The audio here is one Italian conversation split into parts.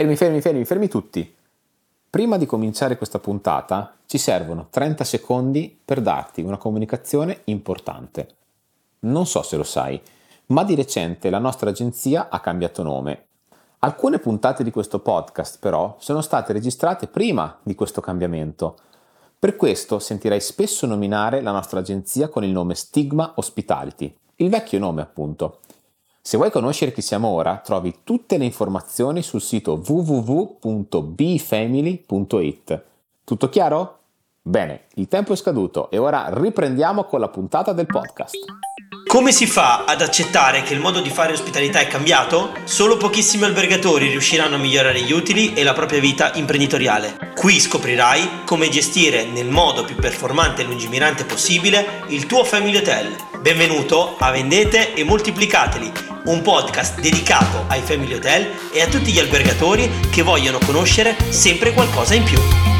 Fermi, fermi, fermi, fermi tutti. Prima di cominciare questa puntata ci servono 30 secondi per darti una comunicazione importante. Non so se lo sai, ma di recente la nostra agenzia ha cambiato nome. Alcune puntate di questo podcast però sono state registrate prima di questo cambiamento. Per questo sentirai spesso nominare la nostra agenzia con il nome Stigma Hospitality, il vecchio nome appunto. Se vuoi conoscere chi siamo ora, trovi tutte le informazioni sul sito www.bfamily.it. Tutto chiaro? Bene, il tempo è scaduto e ora riprendiamo con la puntata del podcast. Come si fa ad accettare che il modo di fare ospitalità è cambiato? Solo pochissimi albergatori riusciranno a migliorare gli utili e la propria vita imprenditoriale. Qui scoprirai come gestire nel modo più performante e lungimirante possibile il tuo Family Hotel. Benvenuto a Vendete e Moltiplicateli, un podcast dedicato ai Family Hotel e a tutti gli albergatori che vogliono conoscere sempre qualcosa in più.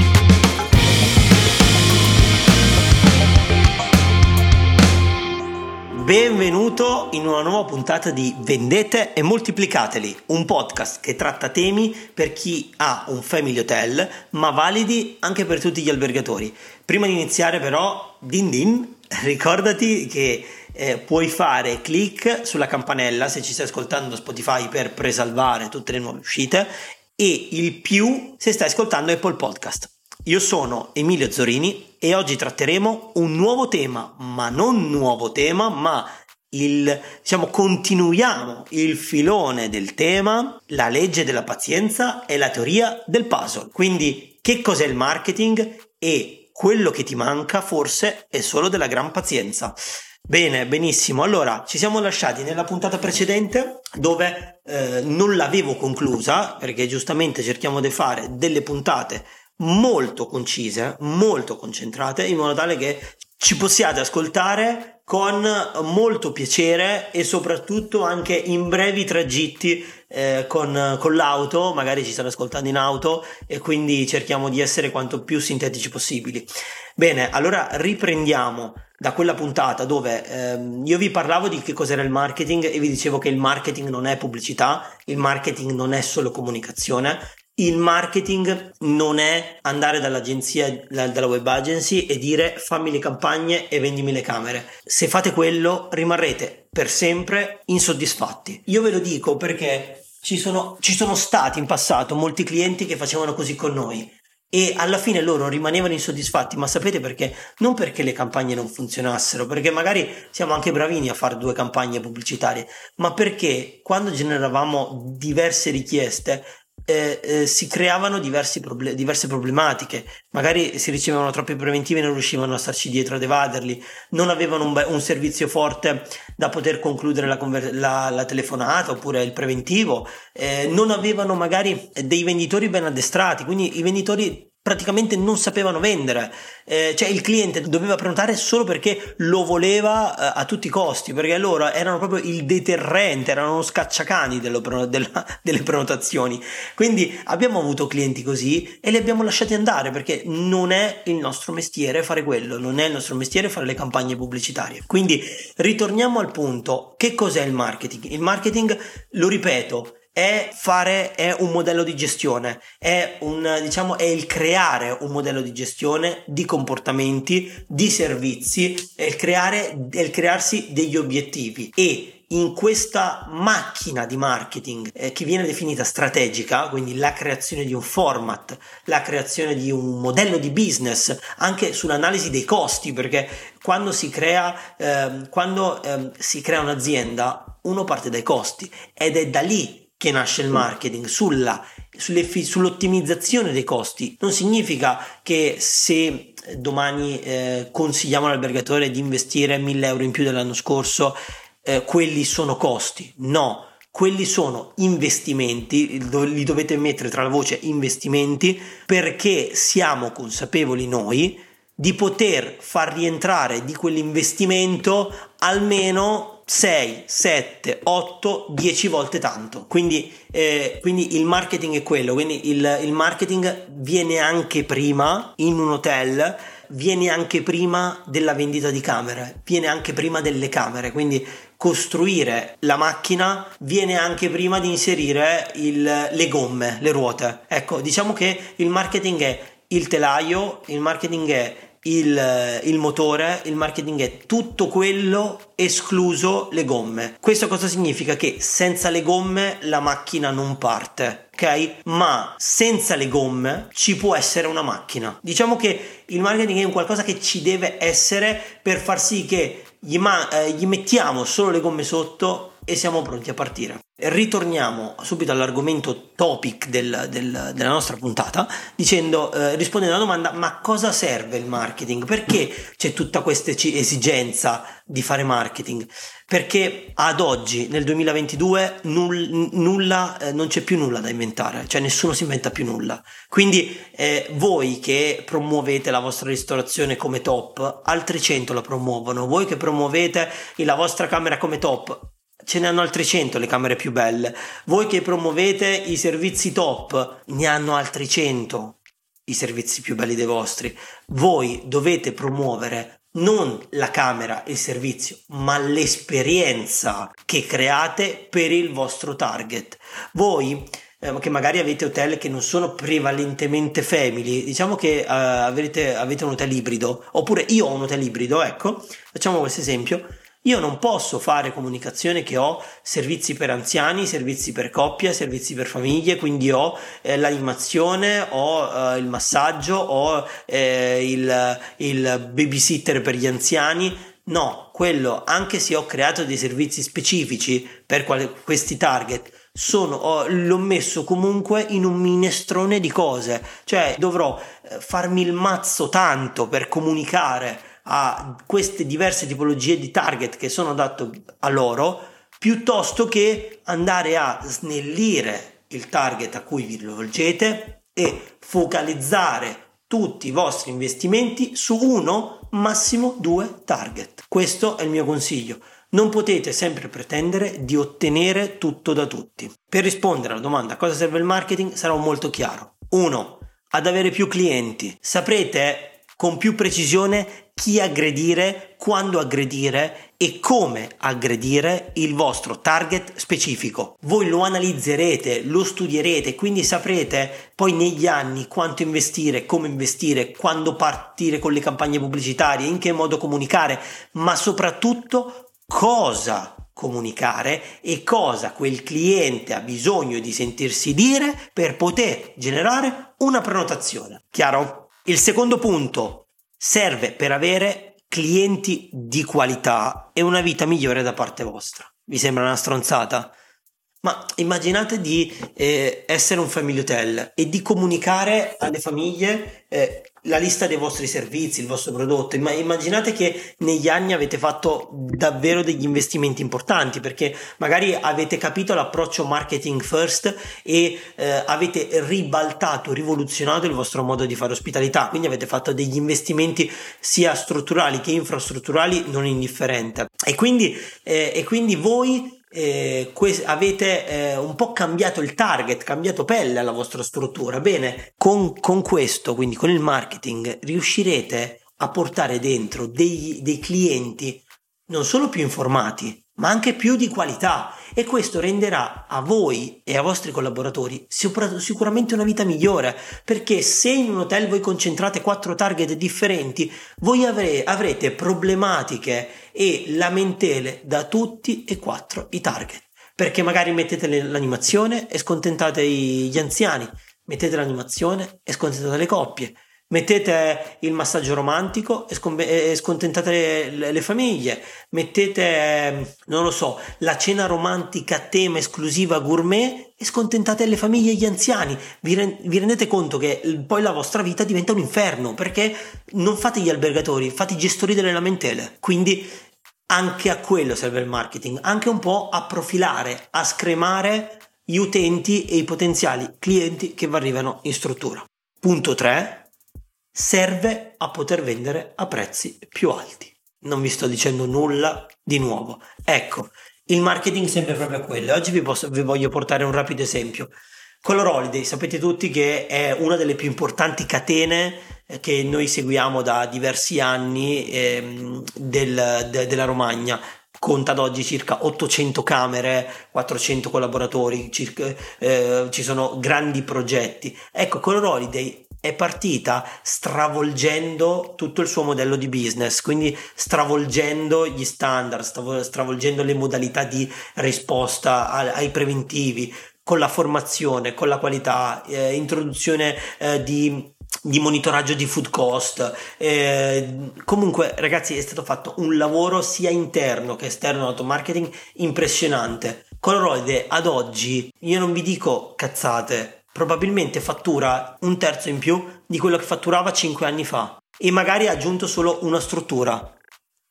Benvenuto in una nuova puntata di Vendete e Moltiplicateli, un podcast che tratta temi per chi ha un family hotel, ma validi anche per tutti gli albergatori. Prima di iniziare però, din din, ricordati che eh, puoi fare clic sulla campanella se ci stai ascoltando Spotify per presalvare tutte le nuove uscite e il più se stai ascoltando Apple Podcast. Io sono Emilio Zorini e oggi tratteremo un nuovo tema, ma non nuovo tema, ma il, diciamo, continuiamo il filone del tema, la legge della pazienza e la teoria del puzzle. Quindi, che cos'è il marketing e quello che ti manca forse è solo della gran pazienza. Bene, benissimo. Allora, ci siamo lasciati nella puntata precedente dove eh, non l'avevo conclusa, perché giustamente cerchiamo di fare delle puntate molto concise, molto concentrate, in modo tale che ci possiate ascoltare con molto piacere e soprattutto anche in brevi tragitti eh, con, con, l'auto, magari ci state ascoltando in auto e quindi cerchiamo di essere quanto più sintetici possibili. Bene, allora riprendiamo da quella puntata dove ehm, io vi parlavo di che cos'era il marketing e vi dicevo che il marketing non è pubblicità, il marketing non è solo comunicazione, il marketing non è andare dall'agenzia, dalla web agency e dire fammi le campagne e vendimi le camere. Se fate quello rimarrete per sempre insoddisfatti. Io ve lo dico perché ci sono, ci sono stati in passato molti clienti che facevano così con noi e alla fine loro rimanevano insoddisfatti, ma sapete perché? Non perché le campagne non funzionassero, perché magari siamo anche bravini a fare due campagne pubblicitarie, ma perché quando generavamo diverse richieste eh, eh, si creavano proble- diverse problematiche. Magari si ricevevano troppi preventivi e non riuscivano a starci dietro ad evaderli, non avevano un, be- un servizio forte da poter concludere la, conver- la, la telefonata oppure il preventivo, eh, non avevano magari dei venditori ben addestrati, quindi i venditori praticamente non sapevano vendere, eh, cioè il cliente doveva prenotare solo perché lo voleva eh, a tutti i costi, perché loro erano proprio il deterrente, erano uno scacciacani dello, della, delle prenotazioni. Quindi abbiamo avuto clienti così e li abbiamo lasciati andare perché non è il nostro mestiere fare quello, non è il nostro mestiere fare le campagne pubblicitarie. Quindi ritorniamo al punto, che cos'è il marketing? Il marketing, lo ripeto, è fare è un modello di gestione, è un diciamo è il creare un modello di gestione di comportamenti, di servizi, è il creare è il crearsi degli obiettivi. E in questa macchina di marketing eh, che viene definita strategica, quindi la creazione di un format, la creazione di un modello di business, anche sull'analisi dei costi, perché quando si crea, eh, quando, eh, si crea un'azienda, uno parte dai costi ed è da lì che nasce il marketing, sulla, sull'ottimizzazione dei costi. Non significa che se domani eh, consigliamo all'albergatore di investire 1000 euro in più dell'anno scorso, eh, quelli sono costi. No, quelli sono investimenti, li dovete mettere tra la voce investimenti perché siamo consapevoli noi di poter far rientrare di quell'investimento almeno 6, 7, 8, 10 volte tanto. Quindi, eh, quindi il marketing è quello, quindi il, il marketing viene anche prima in un hotel viene anche prima della vendita di camere, viene anche prima delle camere, quindi costruire la macchina viene anche prima di inserire il, le gomme, le ruote. Ecco, diciamo che il marketing è il telaio, il marketing è il, il, motore, il marketing è tutto quello escluso le gomme. Questo cosa significa? Che senza le gomme la macchina non parte. Ok? Ma senza le gomme ci può essere una macchina. Diciamo che il marketing è un qualcosa che ci deve essere per far sì che gli, ma- eh, gli mettiamo solo le gomme sotto e siamo pronti a partire. Ritorniamo subito all'argomento topic del, del, della nostra puntata dicendo, eh, rispondendo alla domanda ma cosa serve il marketing? Perché c'è tutta questa esigenza di fare marketing? Perché ad oggi, nel 2022, null, nulla, eh, non c'è più nulla da inventare, cioè nessuno si inventa più nulla. Quindi eh, voi che promuovete la vostra ristorazione come top, altri 100 la promuovono. Voi che promuovete la vostra camera come top, ce ne hanno altri 100 le camere più belle. Voi che promuovete i servizi top, ne hanno altri 100 i servizi più belli dei vostri. Voi dovete promuovere non la camera, il servizio, ma l'esperienza che create per il vostro target. Voi eh, che magari avete hotel che non sono prevalentemente family, diciamo che uh, avete, avete un hotel ibrido, oppure io ho un hotel ibrido, ecco, facciamo questo esempio io non posso fare comunicazione che ho servizi per anziani, servizi per coppia, servizi per famiglie, quindi ho eh, l'animazione, ho eh, il massaggio, ho eh, il, il babysitter per gli anziani. No, quello, anche se ho creato dei servizi specifici per quali, questi target, sono, ho, l'ho messo comunque in un minestrone di cose, cioè dovrò eh, farmi il mazzo tanto per comunicare a queste diverse tipologie di target che sono dato a loro piuttosto che andare a snellire il target a cui vi rivolgete e focalizzare tutti i vostri investimenti su uno, massimo due target. Questo è il mio consiglio. Non potete sempre pretendere di ottenere tutto da tutti. Per rispondere alla domanda a cosa serve il marketing sarò molto chiaro. 1. Ad avere più clienti. Saprete con più precisione chi aggredire, quando aggredire e come aggredire il vostro target specifico. Voi lo analizzerete, lo studierete, quindi saprete poi negli anni quanto investire, come investire, quando partire con le campagne pubblicitarie, in che modo comunicare, ma soprattutto cosa comunicare e cosa quel cliente ha bisogno di sentirsi dire per poter generare una prenotazione. Chiaro? Il secondo punto serve per avere clienti di qualità e una vita migliore da parte vostra. Vi sembra una stronzata? Ma immaginate di eh, essere un family hotel e di comunicare alle famiglie eh, la lista dei vostri servizi, il vostro prodotto. Immaginate che negli anni avete fatto davvero degli investimenti importanti perché magari avete capito l'approccio marketing first e eh, avete ribaltato, rivoluzionato il vostro modo di fare ospitalità. Quindi avete fatto degli investimenti sia strutturali che infrastrutturali non indifferenti. E quindi, eh, e quindi voi eh, que- avete eh, un po' cambiato il target, cambiato pelle alla vostra struttura. Bene, con, con questo, quindi con il marketing, riuscirete a portare dentro dei, dei clienti non solo più informati, ma anche più di qualità. E questo renderà a voi e ai vostri collaboratori sicuramente una vita migliore perché se in un hotel voi concentrate quattro target differenti voi avre- avrete problematiche e lamentele da tutti e quattro i target. Perché magari mettete l'animazione e scontentate gli anziani mettete l'animazione e scontentate le coppie mettete il massaggio romantico e, scom- e scontentate le, le, famiglie, mettete, non lo so, la cena romantica a tema esclusiva gourmet e scontentate le famiglie e gli anziani. Vi, re- vi rendete conto che poi la vostra vita diventa un inferno perché non fate gli albergatori, fate i gestori delle lamentele. Quindi anche a quello serve il marketing, anche un po' a profilare, a scremare gli utenti e i potenziali clienti che vi arrivano in struttura. Punto 3 serve a poter vendere a prezzi più alti. Non vi sto dicendo nulla di nuovo. Ecco, il marketing sempre proprio quello. Oggi vi, posso, vi voglio portare un rapido esempio. Color Holiday, sapete tutti che è una delle più importanti catene eh, che noi seguiamo da diversi anni ehm, del, de, della Romagna. Conta ad oggi circa 800 camere, 400 collaboratori, circa, eh, ci sono grandi progetti. Ecco, Color Holiday è partita stravolgendo tutto il suo modello di business, quindi stravolgendo gli standard, stravolgendo le modalità di risposta ai preventivi, con la formazione, con la qualità, eh, introduzione eh, di di monitoraggio di food cost. Eh, comunque, ragazzi, è stato fatto un lavoro sia interno che esterno auto marketing impressionante. Coloroide ad oggi, io non vi dico cazzate, probabilmente fattura un terzo in più di quello che fatturava 5 anni fa e magari ha aggiunto solo una struttura.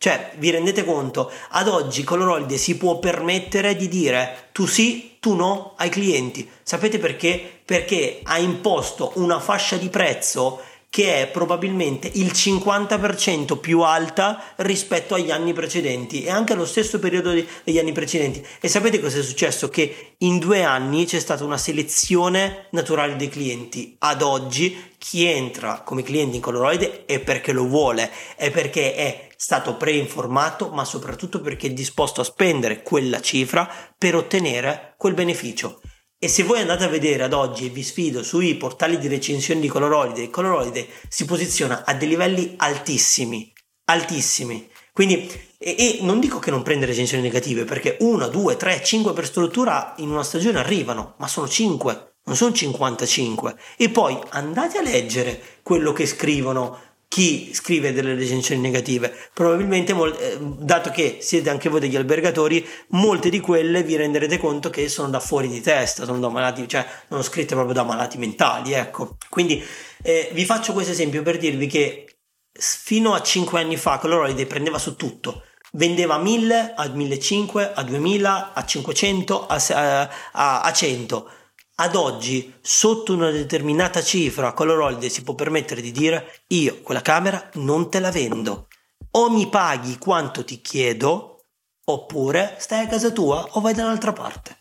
Cioè, vi rendete conto? Ad oggi Coloroide si può permettere di dire tu sì, tu no ai clienti. Sapete perché? Perché ha imposto una fascia di prezzo che è probabilmente il 50% più alta rispetto agli anni precedenti e anche allo stesso periodo degli anni precedenti. E sapete cosa è successo? Che in due anni c'è stata una selezione naturale dei clienti. Ad oggi chi entra come cliente in Coloroide è perché lo vuole, è perché è stato preinformato, ma soprattutto perché è disposto a spendere quella cifra per ottenere quel beneficio. E se voi andate a vedere ad oggi e vi sfido sui portali di recensione di Colorolide, Colorolide si posiziona a dei livelli altissimi, altissimi. Quindi, e, e non dico che non prende recensioni negative, perché una, due, tre, cinque per struttura in una stagione arrivano, ma sono cinque, non sono 55. E poi andate a leggere quello che scrivono chi scrive delle recensioni negative. Probabilmente, eh, dato che siete anche voi degli albergatori, molte di quelle vi renderete conto che sono da fuori di testa, sono da malati, cioè sono scritte proprio da malati mentali, ecco. Quindi eh, vi faccio questo esempio per dirvi che fino a 5 anni fa Coloroide prendeva su tutto. Vendeva a 1000, a 1500, a 2000, a 500, a, a, a 100 ad oggi, sotto una determinata cifra, Coloroide si può permettere di dire io quella camera non te la vendo. O mi paghi quanto ti chiedo, oppure stai a casa tua o vai da un'altra parte.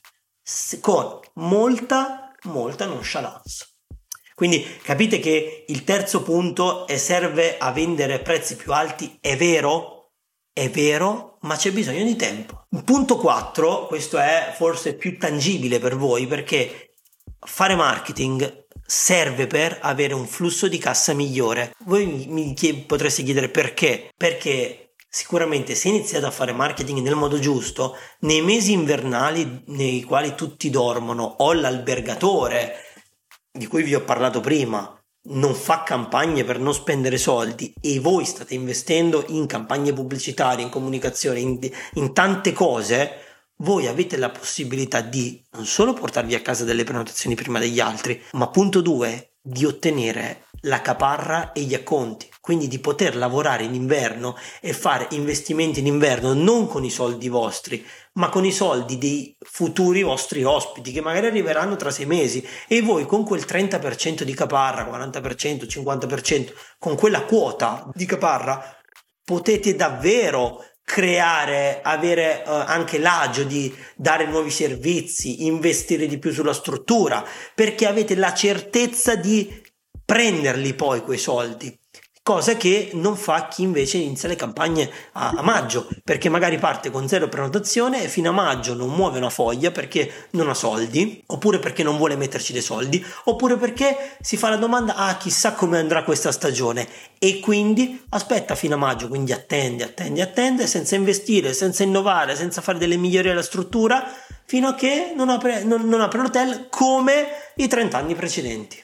Con molta, molta nonchalance. Quindi capite che il terzo punto è serve a vendere prezzi più alti, è vero? È vero, ma c'è bisogno di tempo. Punto 4, questo è forse più tangibile per voi perché fare marketing serve per avere un flusso di cassa migliore. Voi mi chied- potreste chiedere perché? Perché sicuramente se iniziate a fare marketing nel modo giusto, nei mesi invernali nei quali tutti dormono o l'albergatore di cui vi ho parlato prima non fa campagne per non spendere soldi e voi state investendo in campagne pubblicitarie, in comunicazione, in, in tante cose, voi avete la possibilità di non solo portarvi a casa delle prenotazioni prima degli altri, ma punto due, di ottenere la caparra e gli acconti, quindi di poter lavorare in inverno e fare investimenti in inverno non con i soldi vostri, ma con i soldi dei futuri vostri ospiti che magari arriveranno tra sei mesi. E voi con quel 30% di caparra, 40%, 50%, con quella quota di caparra potete davvero creare, avere uh, anche l'agio di dare nuovi servizi, investire di più sulla struttura, perché avete la certezza di prenderli poi quei soldi cosa che non fa chi invece inizia le campagne a, a, maggio, perché magari parte con zero prenotazione e fino a maggio non muove una foglia perché non ha soldi, oppure perché non vuole metterci dei soldi, oppure perché si fa la domanda, ah chissà come andrà questa stagione e quindi aspetta fino a maggio, quindi attende, attende, attende, senza investire, senza innovare, senza fare delle migliorie alla struttura, fino a che non apre, non, non apre l'hotel come i 30 anni precedenti.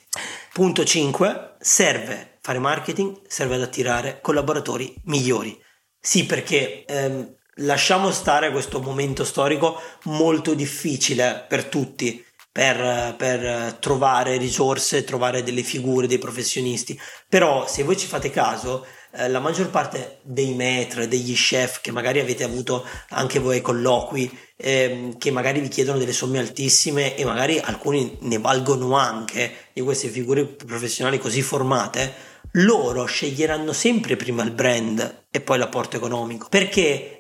Punto 5. Serve fare marketing serve ad attirare collaboratori migliori. Sì, perché ehm, lasciamo stare questo momento storico molto difficile per tutti, per, per, trovare risorse, trovare delle figure, dei professionisti. Però se voi ci fate caso, eh, la maggior parte dei maître, degli chef che magari avete avuto anche voi ai colloqui, eh, che magari vi chiedono delle somme altissime e magari alcuni ne valgono anche di queste figure professionali così formate, loro sceglieranno sempre prima il brand e poi l'apporto economico perché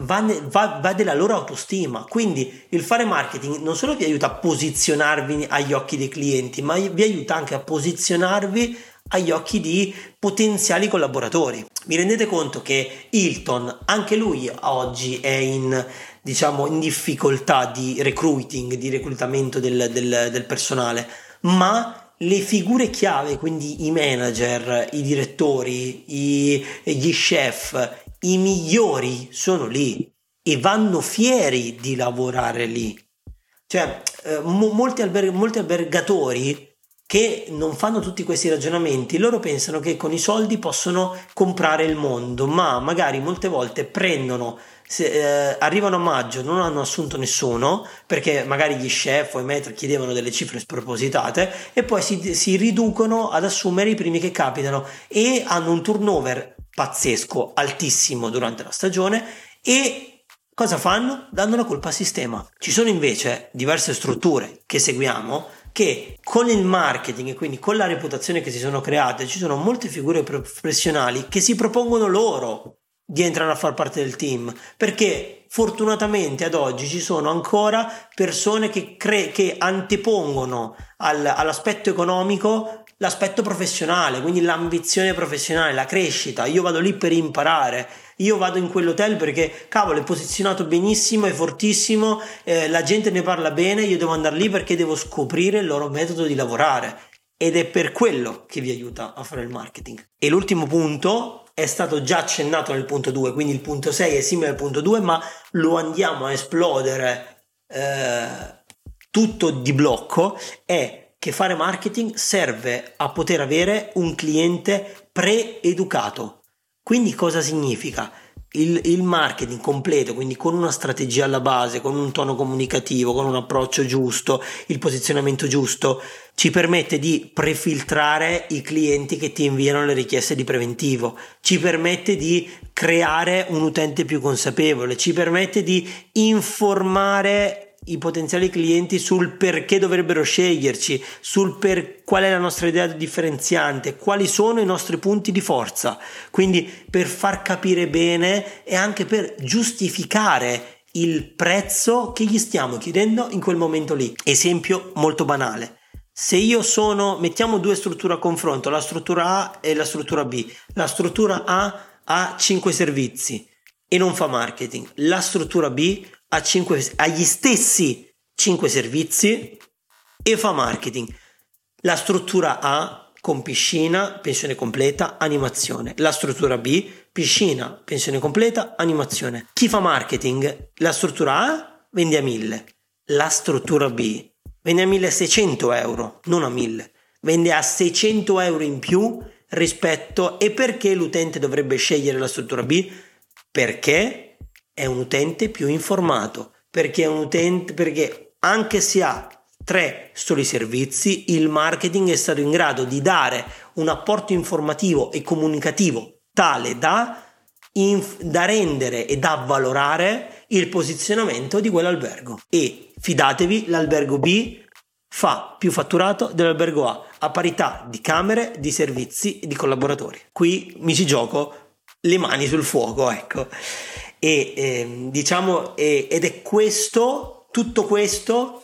va, va, va, della loro autostima. Quindi il fare marketing non solo vi aiuta a posizionarvi agli occhi dei clienti, ma vi aiuta anche a posizionarvi agli occhi di potenziali collaboratori. Vi rendete conto che Hilton, anche lui oggi è in, diciamo, in difficoltà di recruiting, di reclutamento del, del, del personale, ma le figure chiave, quindi i manager, i direttori, i, gli chef, i migliori sono lì e vanno fieri di lavorare lì. Cioè, eh, mo- molti, alber- molti albergatori che non fanno tutti questi ragionamenti, loro pensano che con i soldi possono comprare il mondo, ma magari molte volte prendono, se, eh, arrivano a maggio, non hanno assunto nessuno, perché magari gli chef o i metri chiedevano delle cifre spropositate, e poi si, si riducono ad assumere i primi che capitano e hanno un turnover pazzesco, altissimo durante la stagione e cosa fanno? Danno la colpa al sistema. Ci sono invece diverse strutture che seguiamo che con il marketing e quindi con la reputazione che si sono create ci sono molte figure professionali che si propongono loro di entrare a far parte del team perché fortunatamente ad oggi ci sono ancora persone che, cre- che antepongono al- all'aspetto economico l'aspetto professionale, quindi l'ambizione professionale, la crescita. Io vado lì per imparare. Io vado in quell'hotel perché, cavolo, è posizionato benissimo, è fortissimo, eh, la gente ne parla bene, io devo andare lì perché devo scoprire il loro metodo di lavorare. Ed è per quello che vi aiuta a fare il marketing. E l'ultimo punto è stato già accennato nel punto 2, quindi il punto 6 è simile al punto 2, ma lo andiamo a esplodere eh, tutto di blocco, è che fare marketing serve a poter avere un cliente pre-educato. Quindi cosa significa? Il, il, marketing completo, quindi con una strategia alla base, con un tono comunicativo, con un approccio giusto, il posizionamento giusto, ci permette di prefiltrare i clienti che ti inviano le richieste di preventivo, ci permette di creare un utente più consapevole, ci permette di informare i potenziali clienti sul perché dovrebbero sceglierci, sul per qual è la nostra idea differenziante, quali sono i nostri punti di forza. Quindi per far capire bene e anche per giustificare il prezzo che gli stiamo chiedendo in quel momento lì. Esempio molto banale. Se io sono, mettiamo due strutture a confronto, la struttura A e la struttura B. La struttura A ha 5 servizi e non fa marketing. La struttura B ha, 5, ha gli stessi 5 servizi e fa marketing. La struttura A con piscina, pensione completa, animazione. La struttura B, piscina, pensione completa, animazione. Chi fa marketing? La struttura A vende a 1000. La struttura B vende a 1600 euro, non a 1000. Vende a 600 euro in più rispetto e perché l'utente dovrebbe scegliere la struttura B? Perché è un utente più informato, perché utente, perché anche se ha tre soli servizi, il marketing è stato in grado di dare un apporto informativo e comunicativo tale da, inf- da rendere e da valorare il posizionamento di quell'albergo. E fidatevi, l'albergo B fa più fatturato dell'albergo A a parità di camere, di servizi e di collaboratori. Qui mi ci gioco le mani sul fuoco, ecco. E eh, diciamo, eh, ed è questo, tutto questo,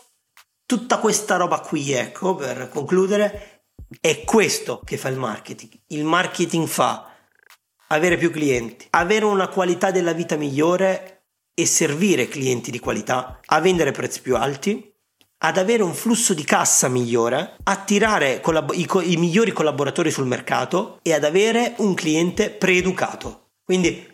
tutta questa roba qui, ecco, per concludere, è questo che fa il marketing. Il marketing fa avere più clienti, avere una qualità della vita migliore e servire clienti di qualità, a vendere prezzi più alti, ad avere un flusso di cassa migliore, attirare collab- i, co- i migliori collaboratori sul mercato e ad avere un cliente preeducato. Quindi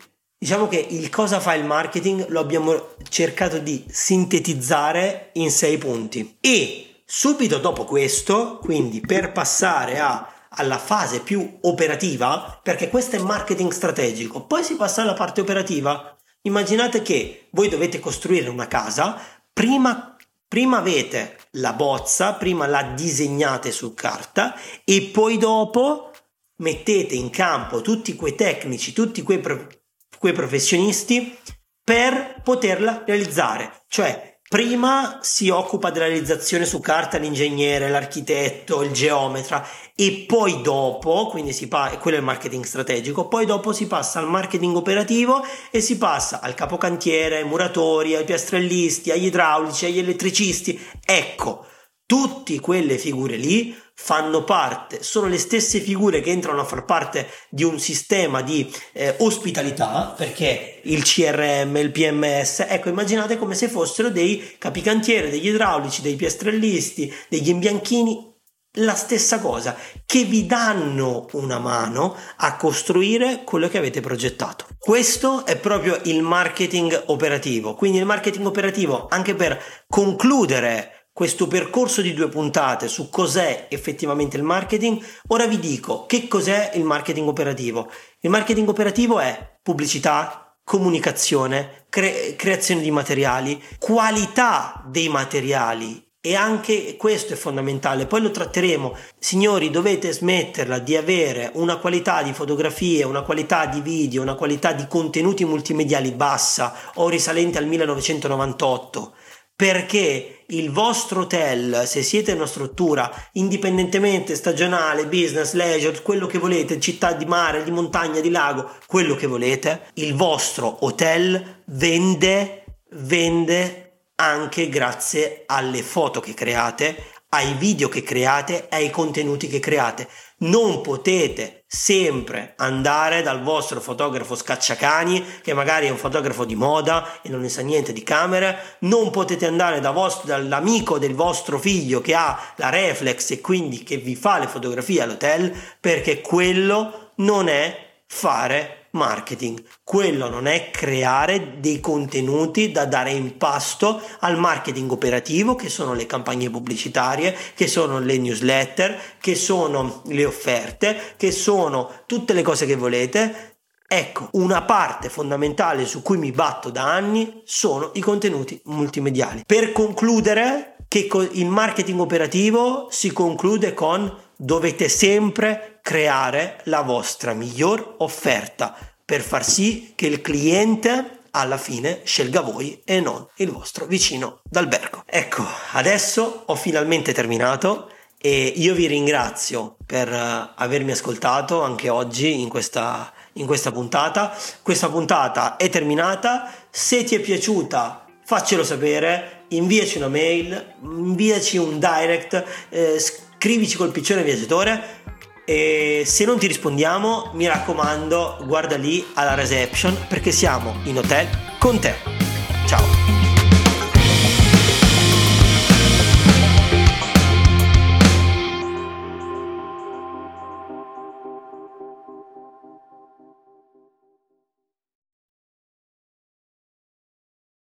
Diciamo che il cosa fa il marketing lo abbiamo cercato di sintetizzare in sei punti. E subito dopo questo, quindi per passare a, alla fase più operativa, perché questo è marketing strategico, poi si passa alla parte operativa. Immaginate che voi dovete costruire una casa, prima, prima avete la bozza, prima la disegnate su carta e poi dopo mettete in campo tutti quei tecnici, tutti quei quei professionisti per poterla realizzare. Cioè, prima si occupa della realizzazione su carta l'ingegnere, l'architetto, il geometra e poi dopo, quindi si pa- quello è il marketing strategico, poi dopo si passa al marketing operativo e si passa al capocantiere, ai muratori, ai piastrellisti, agli idraulici, agli elettricisti. Ecco, Tutte quelle figure lì fanno parte, sono le stesse figure che entrano a far parte di un sistema di eh, ospitalità, perché il CRM, il PMS, ecco immaginate come se fossero dei capicantieri, degli idraulici, dei piastrellisti, degli imbianchini, la stessa cosa, che vi danno una mano a costruire quello che avete progettato. Questo è proprio il marketing operativo, quindi il marketing operativo anche per concludere questo percorso di due puntate su cos'è effettivamente il marketing, ora vi dico che cos'è il marketing operativo. Il marketing operativo è pubblicità, comunicazione, cre- creazione di materiali, qualità dei materiali e anche questo è fondamentale, poi lo tratteremo. Signori, dovete smetterla di avere una qualità di fotografie, una qualità di video, una qualità di contenuti multimediali bassa o risalente al 1998 perché il vostro hotel, se siete una struttura indipendentemente stagionale, business, leisure, quello che volete, città di mare, di montagna, di lago, quello che volete, il vostro hotel vende, vende anche grazie alle foto che create, ai video che create ai contenuti che create. Non potete sempre andare dal vostro fotografo scacciacani, che magari è un fotografo di moda e non ne sa niente di camere, non potete andare da vostro, dall'amico del vostro figlio che ha la reflex e quindi che vi fa le fotografie all'hotel, perché quello non è fare marketing. Quello non è creare dei contenuti da dare in pasto al marketing operativo, che sono le campagne pubblicitarie, che sono le newsletter, che sono le offerte, che sono tutte le cose che volete. Ecco, una parte fondamentale su cui mi batto da anni sono i contenuti multimediali. Per concludere, che il marketing operativo si conclude con dovete sempre creare la vostra miglior offerta per far sì che il cliente alla fine scelga voi e non il vostro vicino d'albergo. Ecco, adesso ho finalmente terminato e io vi ringrazio per eh, avermi ascoltato anche oggi in questa, in questa puntata. Questa puntata è terminata, se ti è piaciuta faccelo sapere, inviaci una mail, inviaci un direct, eh, scrivici col piccione viaggiatore e se non ti rispondiamo, mi raccomando, guarda lì alla reception perché siamo in hotel con te. Ciao!